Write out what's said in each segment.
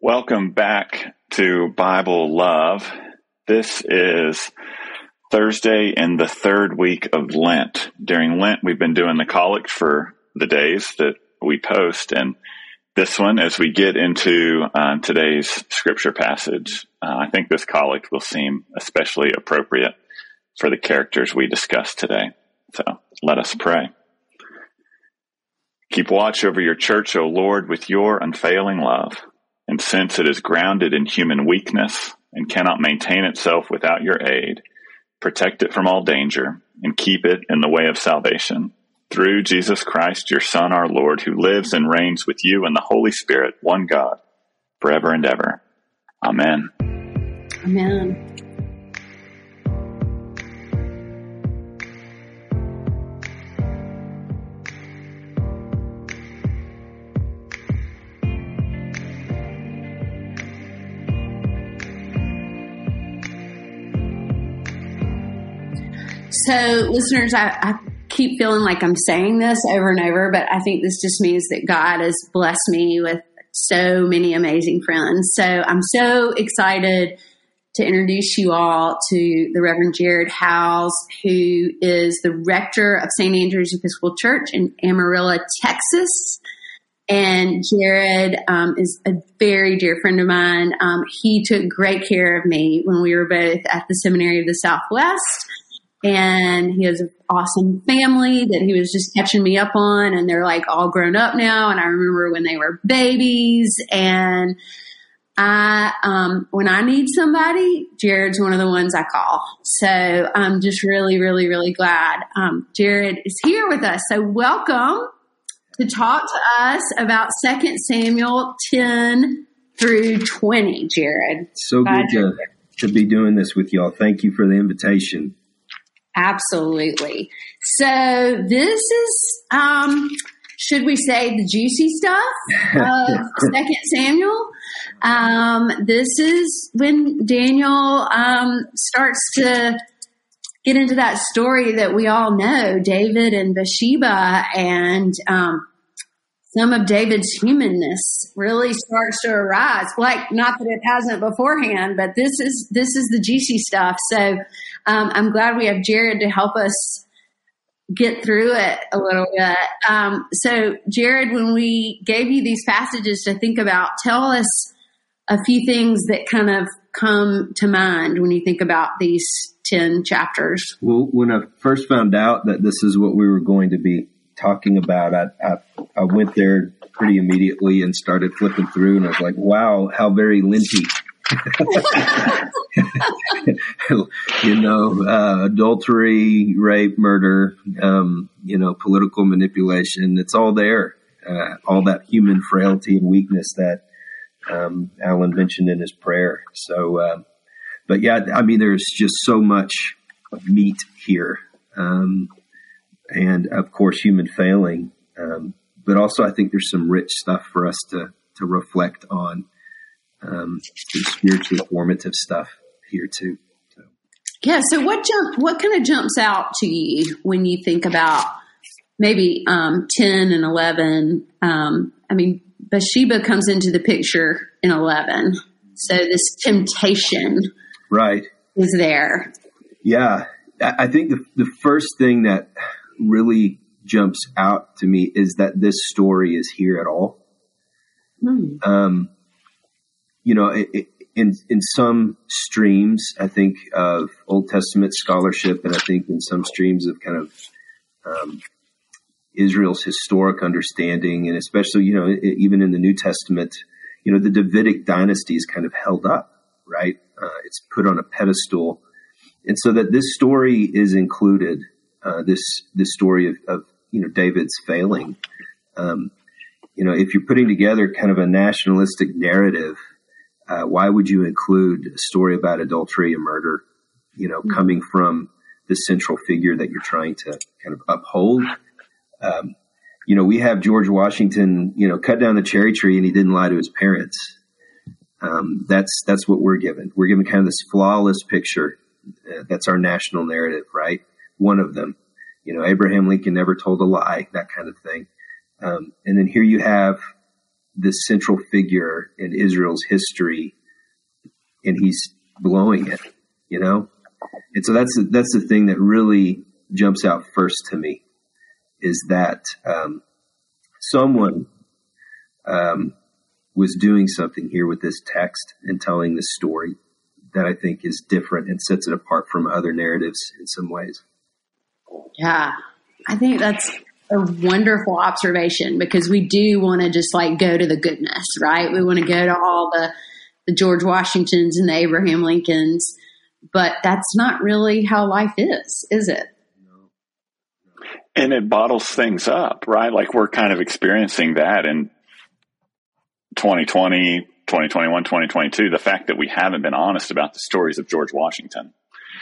Welcome back to Bible Love. This is Thursday in the third week of Lent. During Lent, we've been doing the collect for the days that we post, and this one, as we get into uh, today's scripture passage, uh, I think this collect will seem especially appropriate for the characters we discuss today. So let us pray. Keep watch over your church, O Lord, with your unfailing love and since it is grounded in human weakness and cannot maintain itself without your aid, protect it from all danger and keep it in the way of salvation. Through Jesus Christ, your Son, our Lord, who lives and reigns with you in the Holy Spirit, one God, forever and ever. Amen. Amen. So, listeners, I, I, keep feeling like I'm saying this over and over, but I think this just means that God has blessed me with so many amazing friends. So, I'm so excited to introduce you all to the Reverend Jared Houze, who is the rector of St. Andrew's Episcopal Church in Amarillo, Texas. And Jared um, is a very dear friend of mine. Um, he took great care of me when we were both at the Seminary of the Southwest and he has an awesome family that he was just catching me up on and they're like all grown up now and i remember when they were babies and i um, when i need somebody jared's one of the ones i call. So i'm just really really really glad um, jared is here with us. So welcome to talk to us about Second samuel 10 through 20 jared. So glad good to, to be doing this with y'all. Thank you for the invitation Absolutely. So this is, um, should we say the juicy stuff of Second Samuel? Um, this is when Daniel um, starts to get into that story that we all know, David and Bathsheba, and um, some of David's humanness really starts to arise. Like, not that it hasn't beforehand, but this is this is the juicy stuff. So, um, I'm glad we have Jared to help us get through it a little bit. Um, so, Jared, when we gave you these passages to think about, tell us a few things that kind of come to mind when you think about these 10 chapters. Well, when I first found out that this is what we were going to be talking about, I, I, I went there pretty immediately and started flipping through, and I was like, "Wow, how very Lenty." you know, uh, adultery, rape, murder, um, you know, political manipulation. It's all there. Uh, all that human frailty and weakness that um, Alan mentioned in his prayer. So, uh, but yeah, I mean, there's just so much meat here. Um, and of course human failing. Um, but also, I think there's some rich stuff for us to to reflect on, um, spiritually formative stuff here too. So. Yeah. So what jump? What kind of jumps out to you when you think about maybe um, ten and eleven? Um, I mean, Bathsheba comes into the picture in eleven, so this temptation, right, is there. Yeah, I think the the first thing that really jumps out to me is that this story is here at all. Mm. Um, you know, it, it, in in some streams, I think of Old Testament scholarship, and I think in some streams of kind of um, Israel's historic understanding, and especially you know even in the New Testament, you know the Davidic dynasty is kind of held up, right? Uh, it's put on a pedestal, and so that this story is included uh, this this story of, of, you know David's failing. Um, you know, if you're putting together kind of a nationalistic narrative, uh, why would you include a story about adultery and murder? You know, mm-hmm. coming from the central figure that you're trying to kind of uphold. Um, you know, we have George Washington, you know, cut down the cherry tree and he didn't lie to his parents. Um, that's that's what we're given. We're given kind of this flawless picture. Uh, that's our national narrative, right? One of them. You know, Abraham Lincoln never told a lie, that kind of thing. Um, and then here you have this central figure in Israel's history, and he's blowing it, you know. And so that's that's the thing that really jumps out first to me is that um, someone um, was doing something here with this text and telling this story that I think is different and sets it apart from other narratives in some ways. Yeah, I think that's a wonderful observation because we do want to just like go to the goodness, right? We want to go to all the the George Washingtons and the Abraham Lincolns, but that's not really how life is, is it? And it bottles things up, right? Like we're kind of experiencing that in 2020, 2021, 2022. The fact that we haven't been honest about the stories of George Washington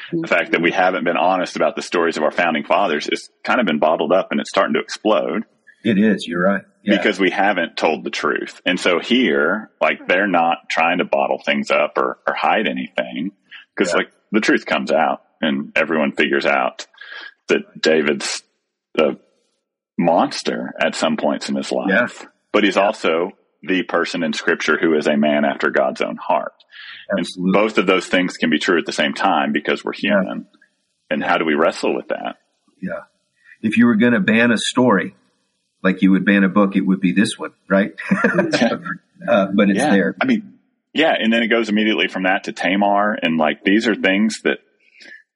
Mm-hmm. the fact that we haven't been honest about the stories of our founding fathers has kind of been bottled up and it's starting to explode. It is. You're right. Yeah. Because we haven't told the truth. And so here, like they're not trying to bottle things up or, or hide anything because yeah. like the truth comes out and everyone figures out that David's a monster at some points in his life, yeah. but he's also the person in scripture who is a man after God's own heart. Absolutely. And both of those things can be true at the same time because we're human. Yeah. And how do we wrestle with that? Yeah. If you were going to ban a story, like you would ban a book, it would be this one, right? uh, but it's yeah. there. I mean, yeah. And then it goes immediately from that to Tamar. And like, these are things that,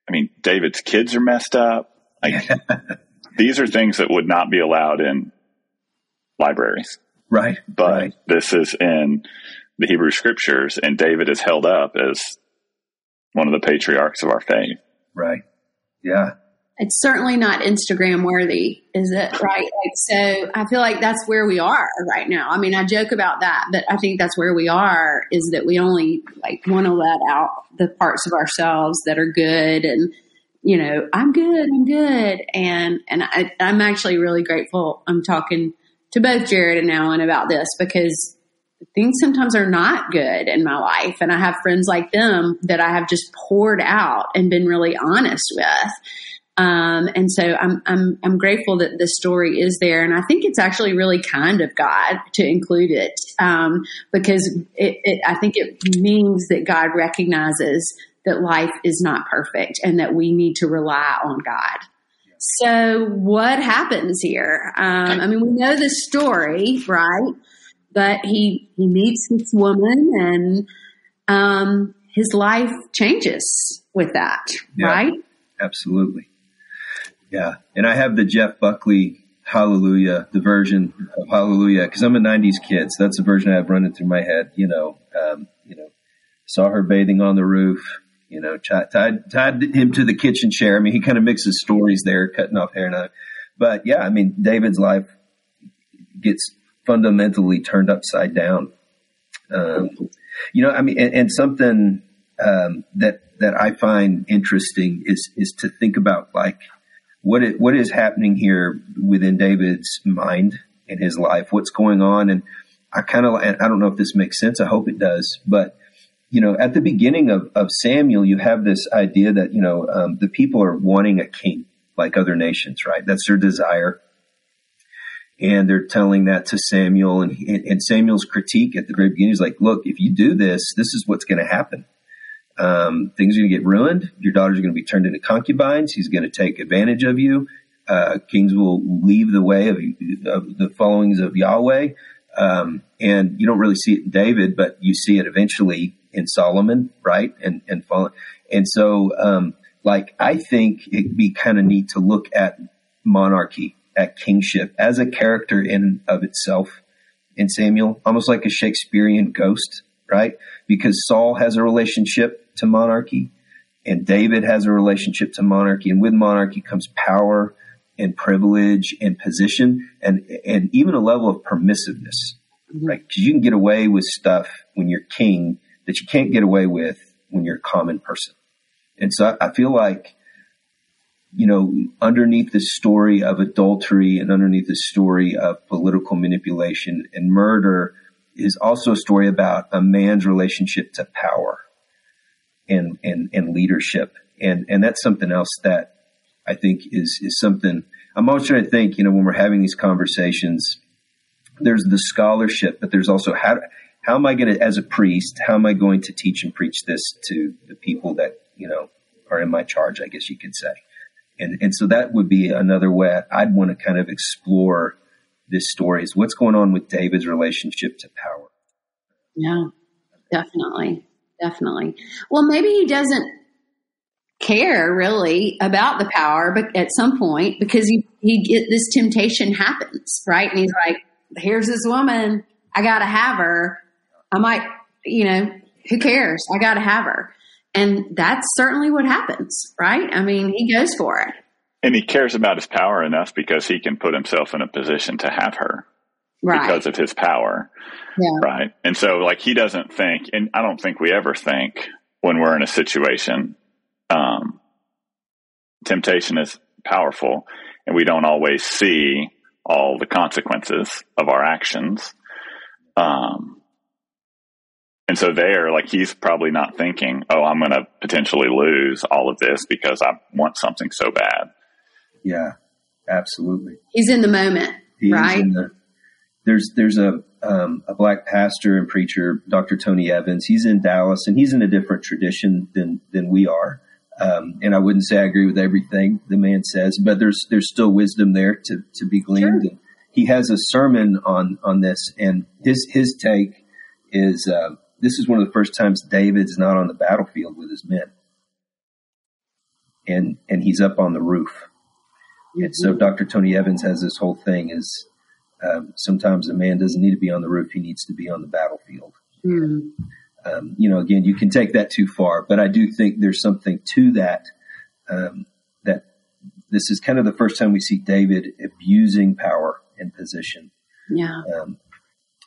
I mean, David's kids are messed up. Like, these are things that would not be allowed in libraries. Right. But right. this is in the Hebrew scriptures, and David is held up as one of the patriarchs of our faith. Right. Yeah. It's certainly not Instagram worthy, is it? Right. Like, so I feel like that's where we are right now. I mean, I joke about that, but I think that's where we are is that we only like want to let out the parts of ourselves that are good and, you know, I'm good, I'm good. And, and I, I'm actually really grateful. I'm talking to both Jared and Alan about this because things sometimes are not good in my life. And I have friends like them that I have just poured out and been really honest with. Um, and so I'm, I'm, I'm grateful that this story is there. And I think it's actually really kind of God to include it, um, because it, it, I think it means that God recognizes that life is not perfect and that we need to rely on God. So what happens here? Um, I mean, we know the story, right? but he he meets this woman and um, his life changes with that, yeah, right? Absolutely. Yeah, and I have the Jeff Buckley Hallelujah, the version of Hallelujah, because I'm a '90s kid, so that's the version I have running through my head. You know, um, you know, saw her bathing on the roof. You know, tied, tied him to the kitchen chair. I mean, he kind of mixes stories there, cutting off hair and I, but yeah, I mean, David's life gets fundamentally turned upside down. Um, you know, I mean, and, and something um, that that I find interesting is is to think about like what it, what is happening here within David's mind in his life, what's going on, and I kind of I don't know if this makes sense. I hope it does, but you know, at the beginning of, of Samuel, you have this idea that you know um, the people are wanting a king like other nations, right? That's their desire and they're telling that to Samuel and, and Samuel's critique at the very beginning is like, look, if you do this, this is what's going to happen. Um, things are going to get ruined. Your daughters are going to be turned into concubines. He's going to take advantage of you. Uh, kings will leave the way of, of the followings of Yahweh. Um, and you don't really see it in David, but you see it eventually in Solomon, right? And, and follow. And so, um, like, I think it'd be kind of neat to look at monarchy at kingship as a character in of itself in Samuel, almost like a Shakespearean ghost, right? Because Saul has a relationship to monarchy and David has a relationship to monarchy and with monarchy comes power and privilege and position and and even a level of permissiveness, mm-hmm. right? Because you can get away with stuff when you're king that you can't get away with when you're a common person. And so I, feel like you know, underneath the story of adultery and underneath the story of political manipulation and murder is also a story about a man's relationship to power and, and, and leadership. And, and that's something else that I think is, is something I'm always trying to think, you know, when we're having these conversations, there's the scholarship, but there's also how how am I going to, as a priest, how am I going to teach and preach this to the people that you know are in my charge? I guess you could say, and and so that would be another way I'd want to kind of explore this story is what's going on with David's relationship to power. Yeah, definitely, definitely. Well, maybe he doesn't care really about the power, but at some point because he he get this temptation happens, right? And he's like, "Here's this woman, I got to have her. I might, you know, who cares? I got to have her." And that's certainly what happens, right? I mean, he goes for it. And he cares about his power enough because he can put himself in a position to have her right. because of his power. Yeah. Right. And so, like, he doesn't think, and I don't think we ever think when we're in a situation um, temptation is powerful and we don't always see all the consequences of our actions. Um, and so there, like he's probably not thinking, oh, I'm going to potentially lose all of this because I want something so bad. Yeah, absolutely. He's in the moment, He's right? The, there's there's a um, a black pastor and preacher, Dr. Tony Evans. He's in Dallas, and he's in a different tradition than than we are. Um, and I wouldn't say I agree with everything the man says, but there's there's still wisdom there to to be gleaned. Sure. he has a sermon on on this, and his his take is uh, this is one of the first times David's not on the battlefield with his men, and and he's up on the roof. Mm-hmm. And so mm-hmm. Dr. Tony Evans has this whole thing is um, sometimes a man doesn't need to be on the roof; he needs to be on the battlefield. Mm um, you know, again, you can take that too far, but I do think there's something to that. Um, that this is kind of the first time we see David abusing power and position. Yeah, um,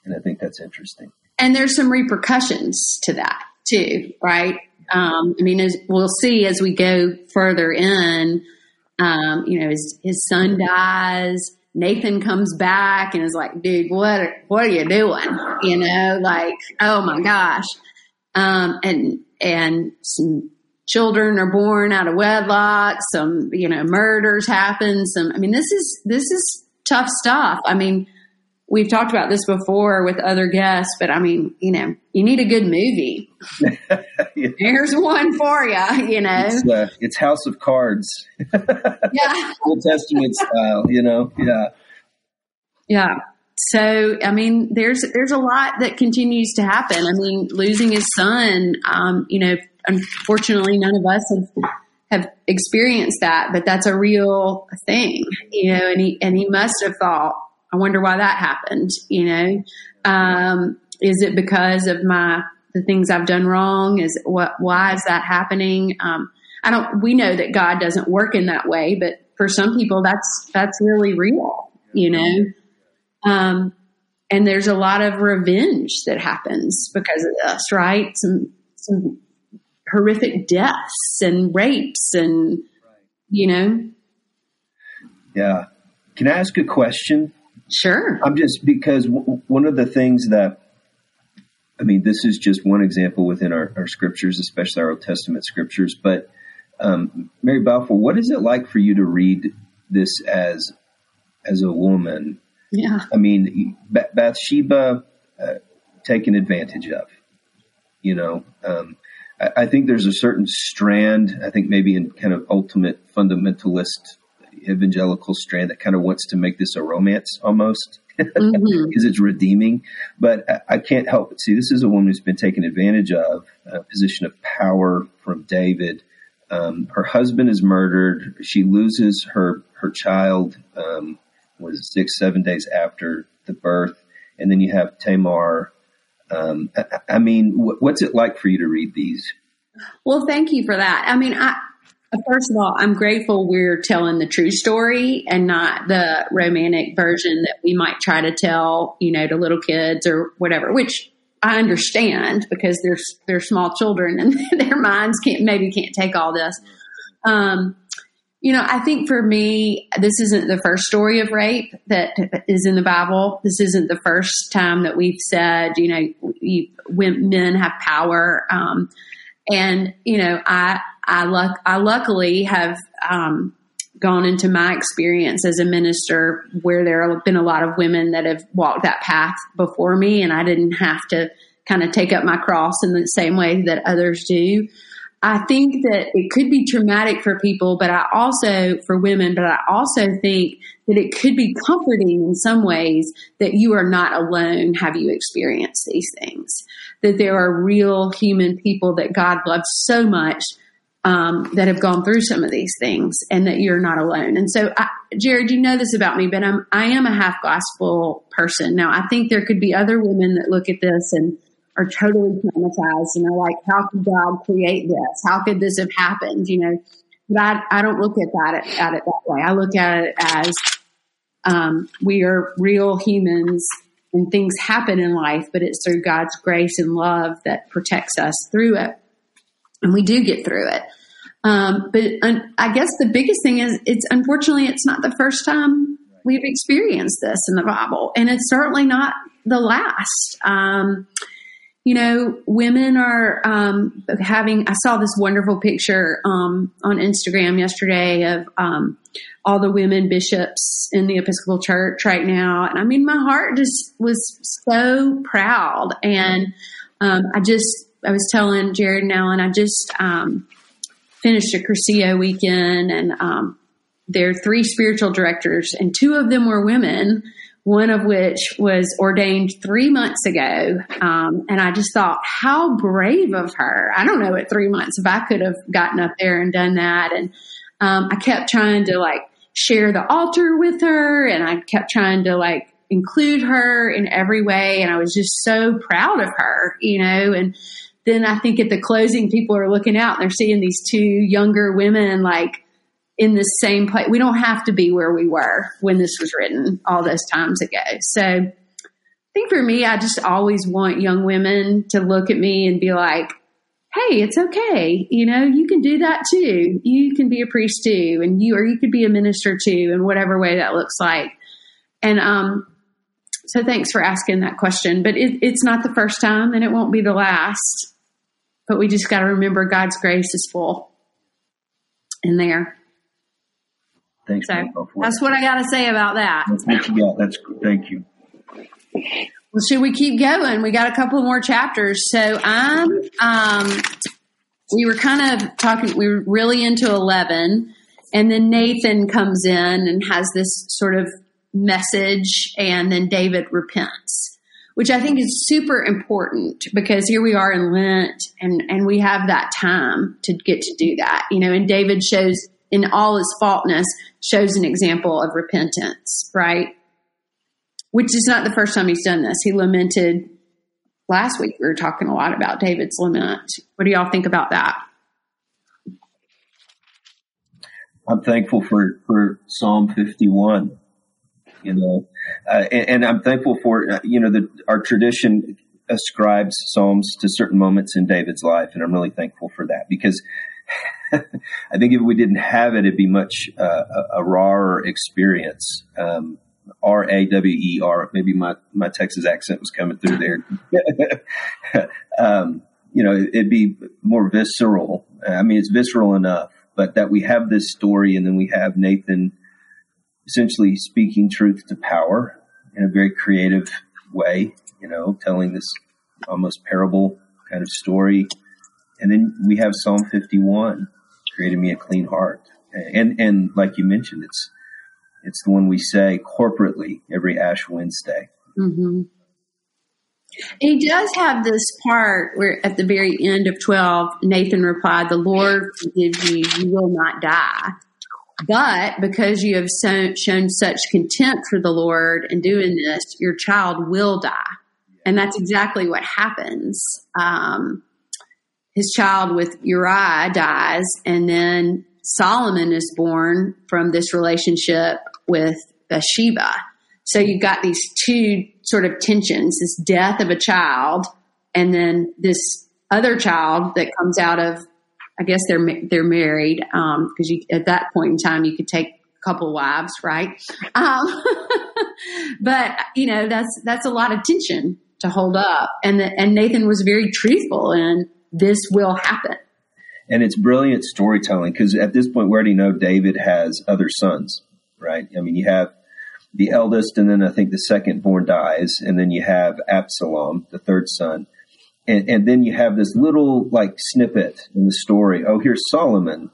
and I think that's interesting. And there's some repercussions to that too, right? Um, I mean, as we'll see as we go further in, um, you know, his, his son dies. Nathan comes back and is like, dude, what, what are you doing? You know, like, oh my gosh. Um, and, and some children are born out of wedlock. Some, you know, murders happen. Some, I mean, this is, this is tough stuff. I mean, we've talked about this before with other guests, but I mean, you know, you need a good movie. yeah. Here's one for you, you know. It's, uh, it's House of Cards. yeah. Old Testament style, you know. Yeah. Yeah. So, I mean, there's there's a lot that continues to happen. I mean, losing his son, um, you know, unfortunately, none of us have have experienced that, but that's a real thing, you know. And he and he must have thought, I wonder why that happened. You know, um, is it because of my the things I've done wrong? Is what? Why is that happening? Um, I don't. We know that God doesn't work in that way, but for some people, that's that's really real. You know. Um, and there's a lot of revenge that happens because of this, right? Some some horrific deaths and rapes and you know. Yeah. Can I ask a question? Sure. I'm just because w- one of the things that I mean, this is just one example within our, our scriptures, especially our Old Testament scriptures. But um, Mary Balfour, what is it like for you to read this as as a woman yeah. I mean, Bathsheba uh, taken advantage of. You know, um, I, I, think there's a certain strand. I think maybe in kind of ultimate fundamentalist evangelical strand that kind of wants to make this a romance almost because mm-hmm. it's redeeming. But I, I, can't help but see this is a woman who's been taken advantage of, a position of power from David. Um, her husband is murdered. She loses her her child. Um, was six, seven days after the birth. And then you have Tamar. Um, I, I, mean, what's it like for you to read these? Well, thank you for that. I mean, I, first of all, I'm grateful we're telling the true story and not the romantic version that we might try to tell, you know, to little kids or whatever, which I understand because they're, they're small children and their minds can't, maybe can't take all this. Um, you know, I think for me, this isn't the first story of rape that is in the Bible. This isn't the first time that we've said, you know, you, men have power. Um, and you know, I I luck I luckily have um, gone into my experience as a minister where there have been a lot of women that have walked that path before me and I didn't have to kind of take up my cross in the same way that others do. I think that it could be traumatic for people, but I also, for women, but I also think that it could be comforting in some ways that you are not alone. Have you experienced these things? That there are real human people that God loves so much um, that have gone through some of these things and that you're not alone. And so, I, Jared, you know this about me, but I'm, I am a half glass full person. Now, I think there could be other women that look at this and are totally traumatized and are like, how could God create this? How could this have happened? You know, but I, I don't look at that, at it that way. I look at it as, um, we are real humans and things happen in life, but it's through God's grace and love that protects us through it and we do get through it. Um, but I guess the biggest thing is it's unfortunately it's not the first time we've experienced this in the Bible, and it's certainly not the last. Um, you know, women are um, having. I saw this wonderful picture um, on Instagram yesterday of um, all the women bishops in the Episcopal Church right now, and I mean, my heart just was so proud, and um, I just I was telling Jared and I just um, finished a Cursillo weekend, and um, there are three spiritual directors, and two of them were women. One of which was ordained three months ago, um, and I just thought, how brave of her! I don't know at three months if I could have gotten up there and done that. And um, I kept trying to like share the altar with her, and I kept trying to like include her in every way. And I was just so proud of her, you know, and then I think at the closing, people are looking out and they're seeing these two younger women like in the same place. We don't have to be where we were when this was written all those times ago. So I think for me, I just always want young women to look at me and be like, Hey, it's okay. You know, you can do that too. You can be a priest too, and you, or you could be a minister too, in whatever way that looks like. And, um, so thanks for asking that question, but it, it's not the first time and it won't be the last. But we just got to remember God's grace is full in there. Thanks. So that's what I got to say about that. That's what you. That's thank you. Well, should we keep going? We got a couple more chapters. So I'm, um, we were kind of talking, we were really into 11 and then Nathan comes in and has this sort of message and then David repents which I think is super important because here we are in Lent and, and we have that time to get to do that, you know, and David shows in all his faultness shows an example of repentance, right? Which is not the first time he's done this. He lamented last week. We were talking a lot about David's lament. What do y'all think about that? I'm thankful for, for Psalm 51 you know, uh, and, and, I'm thankful for, uh, you know, the, our tradition ascribes Psalms to certain moments in David's life. And I'm really thankful for that because I think if we didn't have it, it'd be much uh, a, a rawer experience. Um, R A W E R. Maybe my, my Texas accent was coming through there. um, you know, it'd be more visceral. I mean, it's visceral enough, but that we have this story and then we have Nathan essentially speaking truth to power in a very creative way, you know, telling this almost parable kind of story. And then we have Psalm 51, created me a clean heart. And, and like you mentioned, it's, it's the one we say corporately every Ash Wednesday. Mm-hmm. He does have this part where at the very end of 12, Nathan replied, The Lord forgive you, you will not die. But because you have so, shown such contempt for the Lord and doing this, your child will die. And that's exactly what happens. Um, his child with Uriah dies, and then Solomon is born from this relationship with Bathsheba. So you've got these two sort of tensions this death of a child, and then this other child that comes out of I guess they're they're married because um, at that point in time you could take a couple wives, right? Um, but you know that's that's a lot of tension to hold up, and the, and Nathan was very truthful, and this will happen. and it's brilliant storytelling because at this point we already know David has other sons, right? I mean, you have the eldest, and then I think the second born dies, and then you have Absalom, the third son, and, and then you have this little like snippet in the story. Oh, here's Solomon,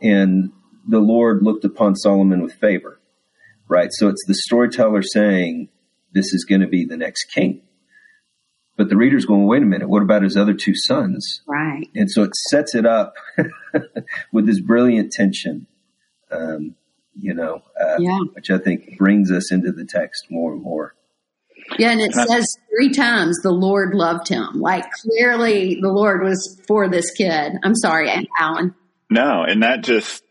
and the Lord looked upon Solomon with favor, right? So it's the storyteller saying, "This is going to be the next king." But the reader's going, wait a minute, what about his other two sons? Right. And so it sets it up with this brilliant tension, um, you know, uh, yeah. which I think brings us into the text more and more. Yeah, and it says three times the Lord loved him. Like clearly the Lord was for this kid. I'm sorry, Alan. No, and that just,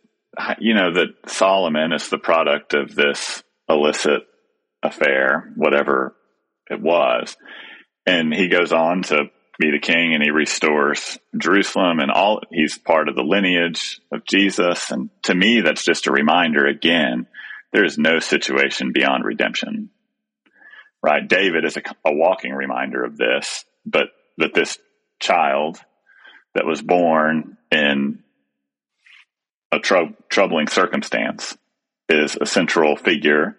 you know, that Solomon is the product of this illicit affair, whatever it was and he goes on to be the king and he restores Jerusalem and all he's part of the lineage of Jesus and to me that's just a reminder again there is no situation beyond redemption right David is a, a walking reminder of this but that this child that was born in a tr- troubling circumstance is a central figure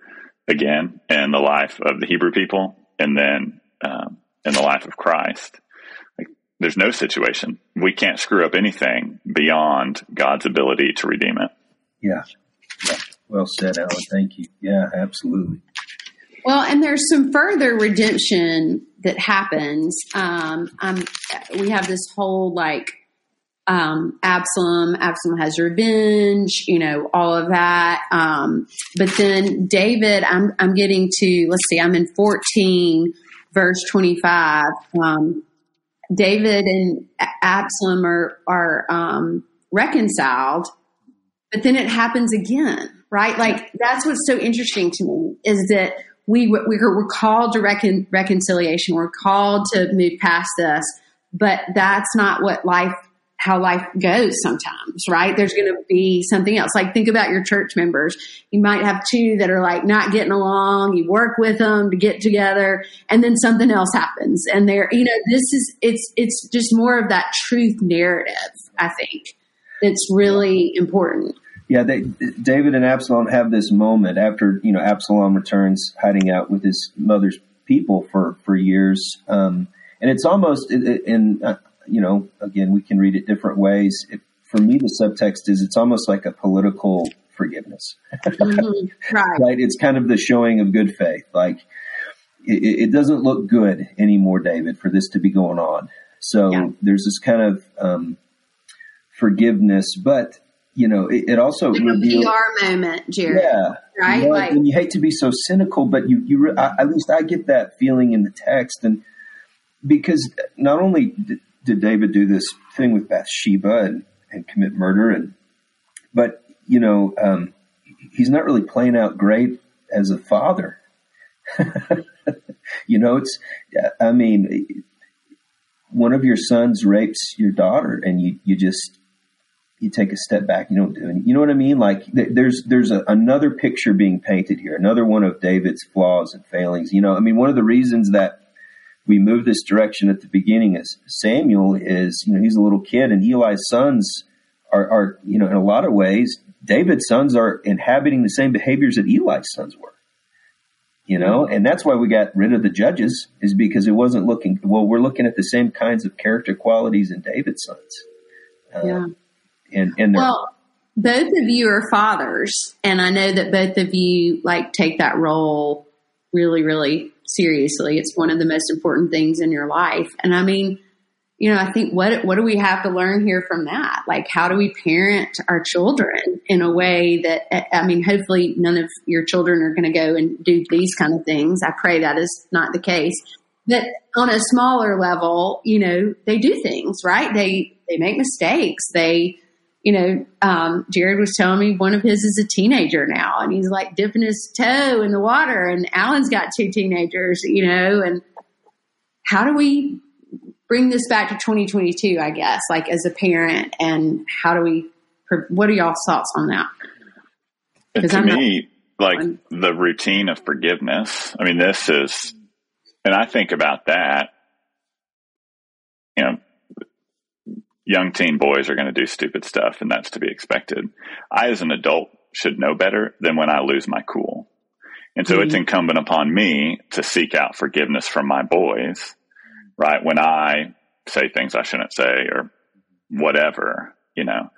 again in the life of the Hebrew people and then um, in the life of Christ. There's no situation. We can't screw up anything beyond God's ability to redeem it. Yeah. yeah. Well said, Alan. Thank you. Yeah, absolutely. Well, and there's some further redemption that happens. Um, we have this whole like um, Absalom. Absalom has revenge, you know, all of that. Um, but then David, I'm I'm getting to. Let's see, I'm in 14 verse 25, um, David and Absalom are, are um, reconciled, but then it happens again, right? Like that's what's so interesting to me is that we we're, called to recon, reconciliation. We're called to move past this, but that's not what life how life goes sometimes, right? There's going to be something else. Like think about your church members. You might have two that are like not getting along. You work with them to get together and then something else happens. And they're, you know, this is, it's, it's just more of that truth narrative, I think, that's really important. Yeah, they, David and Absalom have this moment after, you know, Absalom returns hiding out with his mother's people for, for years. Um, and it's almost in, uh, you know, again, we can read it different ways. It, for me, the subtext is it's almost like a political forgiveness. Mm-hmm. Right. right. It's kind of the showing of good faith. Like it, it, doesn't look good anymore, David, for this to be going on. So yeah. there's this kind of um, forgiveness, but you know, it, it also like reveals, a PR moment, Jared. Yeah, right. You know, like, and you hate to be so cynical, but you, you, I, at least I get that feeling in the text, and because not only did David do this thing with Bathsheba and, and commit murder? And but you know, um, he's not really playing out great as a father. you know, it's I mean, one of your sons rapes your daughter, and you you just you take a step back. You don't do. You know what I mean? Like there's there's a, another picture being painted here, another one of David's flaws and failings. You know, I mean, one of the reasons that we move this direction at the beginning is Samuel is, you know, he's a little kid and Eli's sons are, are, you know, in a lot of ways, David's sons are inhabiting the same behaviors that Eli's sons were. You know, and that's why we got rid of the judges is because it wasn't looking well. We're looking at the same kinds of character qualities in David's sons. Uh, yeah, and and well, both of you are fathers, and I know that both of you like take that role really, really seriously. It's one of the most important things in your life. And I mean, you know, I think what what do we have to learn here from that? Like, how do we parent our children in a way that eh, I mean, hopefully, none of your children are going to go and do these kind of things. I pray that is not the case. But on a smaller level, you know, they do things right. They they make mistakes. They you know, um, Jared was telling me one of his is a teenager now, and he's like dipping his toe in the water. And Alan's got two teenagers, you know. And how do we bring this back to 2022? I guess, like as a parent, and how do we? What are y'all's thoughts on that? To I'm me, not, like the routine of forgiveness. I mean, this is, and I think about that. You know, young teen boys are going to do stupid stuff, and that's to be expected. I, as an adult, should know better than when I lose my cool. And so mm-hmm. it's incumbent upon me to seek out forgiveness from my boys, right? When I say things I shouldn't say or whatever, you know,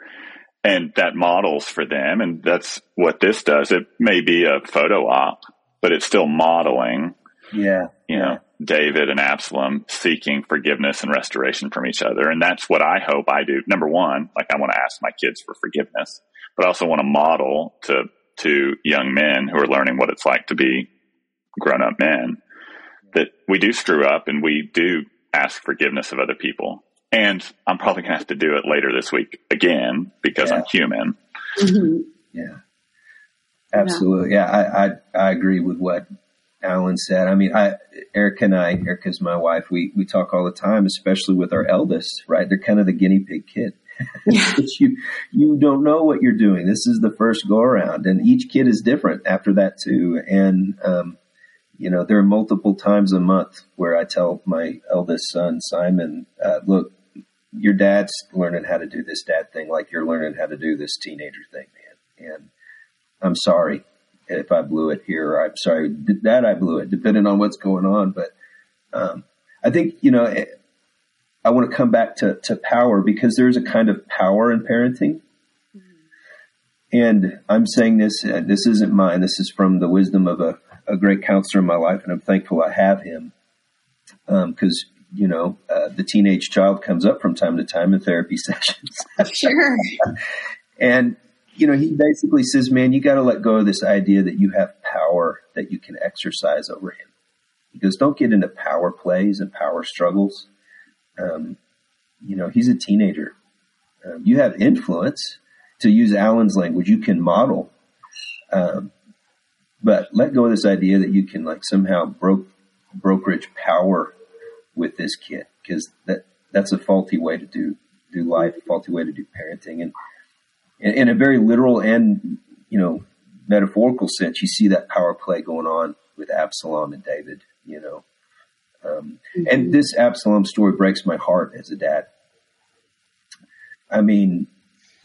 and that models for them. And that's what this does. It may be a photo op, but it's still modeling. Yeah. You know, David and Absalom seeking forgiveness and restoration from each other. And that's what I hope I do. Number one, like I want to ask my kids for forgiveness, but I also want to model to, to young men who are learning what it's like to be grown up men that we do screw up and we do ask forgiveness of other people. And I'm probably going to have to do it later this week again because yeah. I'm human. Mm-hmm. Yeah. Absolutely. Yeah. I, I, I agree with what Alan said. I mean, I, Erica and I, Erica's my wife, we, we talk all the time, especially with our eldest, right? They're kind of the guinea pig kid. you, you don't know what you're doing. This is the first go around and each kid is different after that too. And, um, you know, there are multiple times a month where I tell my eldest son, Simon, uh, look, your dad's learning how to do this dad thing like you're learning how to do this teenager thing, man. And I'm sorry if I blew it here, or I'm sorry that I blew it, depending on what's going on. But um, I think you know I want to come back to to power because there's a kind of power in parenting. And I'm saying this, uh, this isn't mine. This is from the wisdom of a, a great counselor in my life, and I'm thankful I have him. Because um, you know, uh, the teenage child comes up from time to time in therapy sessions. sure. and, you know, he basically says, man, you got to let go of this idea that you have power that you can exercise over him. He goes, don't get into power plays and power struggles. Um, you know, he's a teenager. Um, you have influence. To use Alan's language, you can model. Um, but let go of this idea that you can like somehow broke brokerage power with this kid because that that's a faulty way to do do life, a faulty way to do parenting, and in a very literal and you know metaphorical sense, you see that power play going on with Absalom and David. You know, um, mm-hmm. and this Absalom story breaks my heart as a dad. I mean,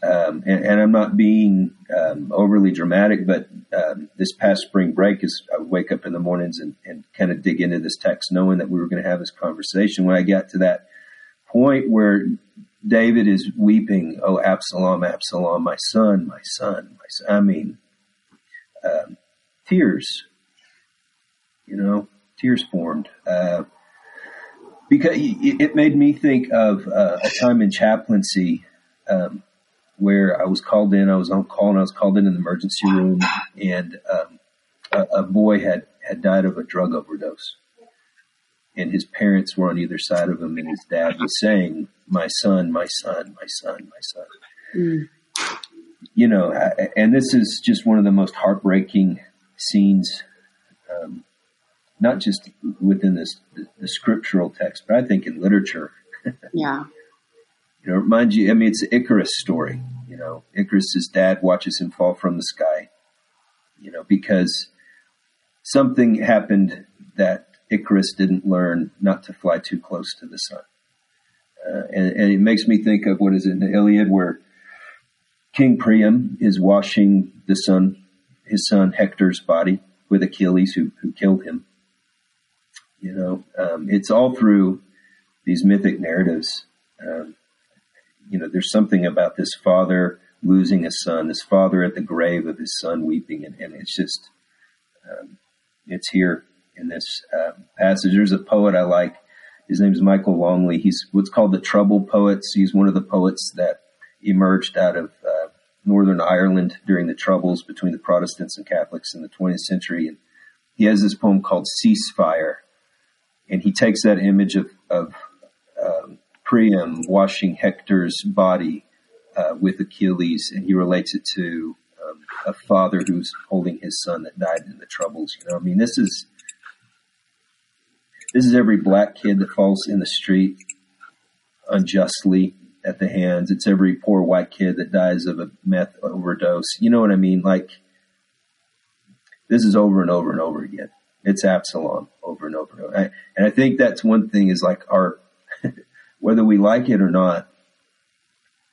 um, and, and, I'm not being um, overly dramatic, but um, this past spring break is I wake up in the mornings and, and kind of dig into this text, knowing that we were going to have this conversation. When I got to that point where David is weeping, "Oh, Absalom, Absalom, my son, my son, my son," I mean, um, tears. You know, tears formed. Uh, because it made me think of uh, a time in chaplaincy um, where I was called in. I was on call and I was called in an emergency room, and um, a, a, boy had had died of a drug overdose, and his parents were on either side of him, and his dad was saying, "My son, my son, my son, my son." Mm. You know, and this is just one of the most heartbreaking scenes. Um, not just within this the, the scriptural text, but I think in literature. yeah. You know, mind you, I mean, it's the Icarus story. You know, Icarus's dad watches him fall from the sky. You know, because something happened that Icarus didn't learn not to fly too close to the sun. Uh, and, and, it makes me think of what is it in the Iliad where King Priam is washing the son, his son Hector's body with Achilles who, who killed him. You know, um, it's all through these mythic narratives. Um, you know, there's something about this father losing a son, this father at the grave of his son weeping, and, and it's just, um, it's here in this uh, passage. There's a poet I like. His name is Michael Longley. He's what's called the troubled poets. He's one of the poets that emerged out of uh, Northern Ireland during the troubles between the Protestants and Catholics in the 20th century. And he has this poem called Ceasefire. And he takes that image of, of um, Priam washing Hector's body uh, with Achilles, and he relates it to um, a father who's holding his son that died in the troubles. You know, I mean, this is this is every black kid that falls in the street unjustly at the hands. It's every poor white kid that dies of a meth overdose. You know what I mean? Like this is over and over and over again. It's Absalom over and over and over. I, and I think that's one thing is like our whether we like it or not,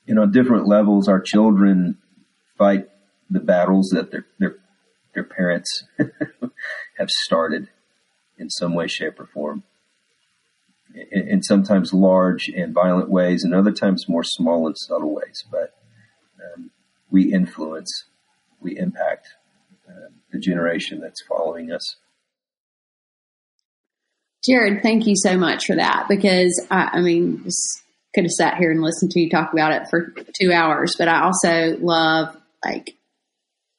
and on different levels, our children fight the battles that their their their parents have started in some way, shape, or form. In, in, sometimes large and violent ways, and other times more small and subtle ways. But um, we influence, we impact uh, the generation that's following us. Jared, thank you so much for that because I, I mean, could have sat here and listened to you talk about it for two hours, but I also love like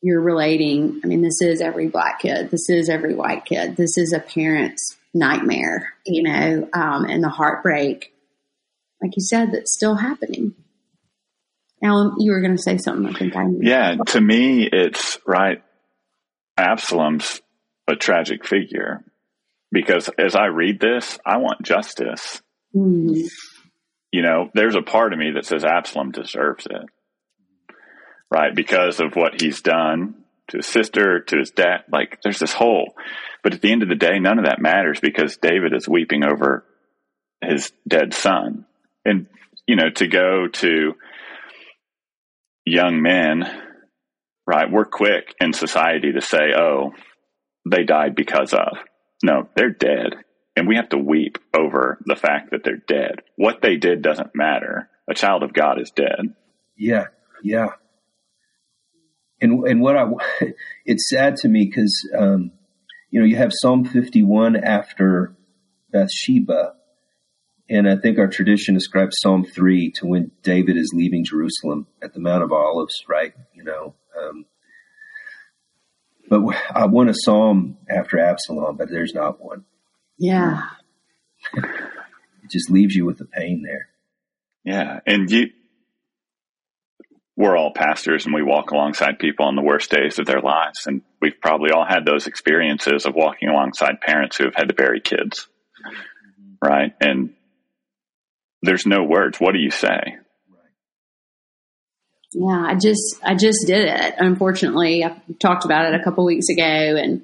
you're relating. I mean, this is every black kid. This is every white kid. This is a parent's nightmare, you know, um, and the heartbreak, like you said, that's still happening. Alan, you were going to say something. I think I. Yeah, to me, it's right. Absalom's a tragic figure because as I read this, I want justice. Mm-hmm. You know, there's a part of me that says Absalom deserves it right? Because of what he's done to his sister, to his dad. Like there's this whole, but at the end of the day, none of that matters because David is weeping over his dead son. And, you know, to go to young men, right? We're quick in society to say, oh, they died because of. No, they're dead. And we have to weep over the fact that they're dead. What they did doesn't matter. A child of God is dead. Yeah, yeah and and what I it's sad to me because um, you know you have Psalm 51 after Bathsheba, and I think our tradition describes Psalm three to when David is leaving Jerusalem at the Mount of Olives, right? You know, um, but I want a psalm after Absalom, but there's not one. Yeah, it just leaves you with the pain there. Yeah, and you we're all pastors and we walk alongside people on the worst days of their lives. And we've probably all had those experiences of walking alongside parents who have had to bury kids. Right. And there's no words. What do you say? Yeah, I just I just did it. Unfortunately, I talked about it a couple weeks ago, and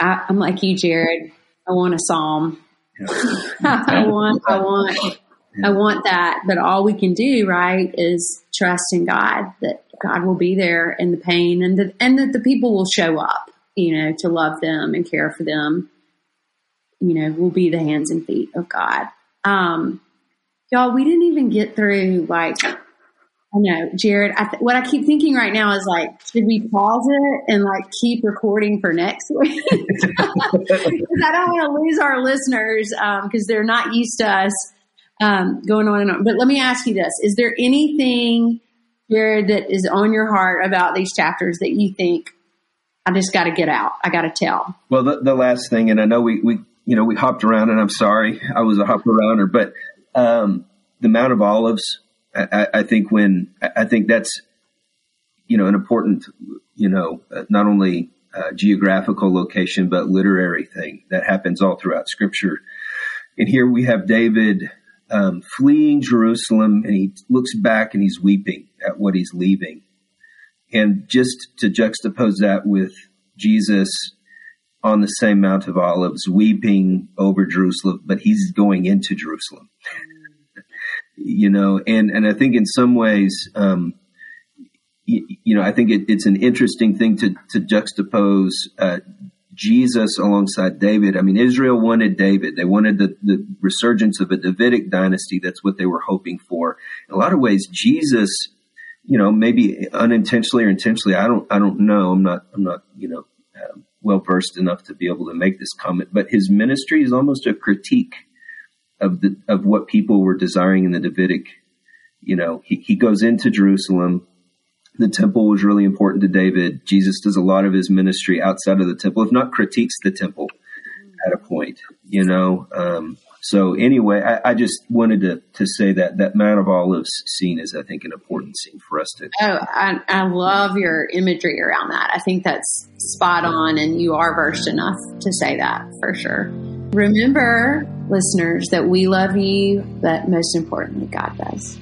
I, am like you, Jared. I want a psalm. Yeah. I want I want yeah. I want that. But all we can do, right, is trust in God that God will be there in the pain and that, and that the people will show up, you know, to love them and care for them. You know, will be the hands and feet of God. Um, y'all, we didn't even get through like, I know, Jared, I th- what I keep thinking right now is like, should we pause it and like keep recording for next week? Because I don't want to lose our listeners um, because um, they're not used to us um, going on and on. But let me ask you this: Is there anything, Jared, that is on your heart about these chapters that you think I just got to get out? I got to tell. Well, the, the, last thing, and I know we we you know we hopped around, and I'm sorry, I was a hop arounder, but um, the Mount of Olives. I, I think when I think that's you know an important you know uh, not only uh, geographical location but literary thing that happens all throughout Scripture. And here we have David um, fleeing Jerusalem, and he looks back and he's weeping at what he's leaving. And just to juxtapose that with Jesus on the same Mount of Olives, weeping over Jerusalem, but he's going into Jerusalem. you know, and and I think in some ways, um, you, you, know, I think it, it's an interesting thing to to juxtapose uh, Jesus alongside David. I mean, Israel wanted David. They wanted the, the resurgence of a Davidic dynasty. That's what they were hoping for. In a lot of ways, Jesus, you know, maybe unintentionally or intentionally, I don't, I don't know. I'm not, I'm not, you know, uh, well versed enough to be able to make this comment, but his ministry is almost a critique of the, of what people were desiring in the Davidic. You know, he, he goes into Jerusalem the temple was really important to David. Jesus does a lot of his ministry outside of the temple, if not critiques the temple at a point, you know. Um, so anyway, I, I, just wanted to, to say that that Mount of Olives scene is, I think, an important scene for us to. Oh, I, I love your imagery around that. I think that's spot on, and you are versed enough to say that for sure. Remember, listeners, that we love you, but most importantly, God does.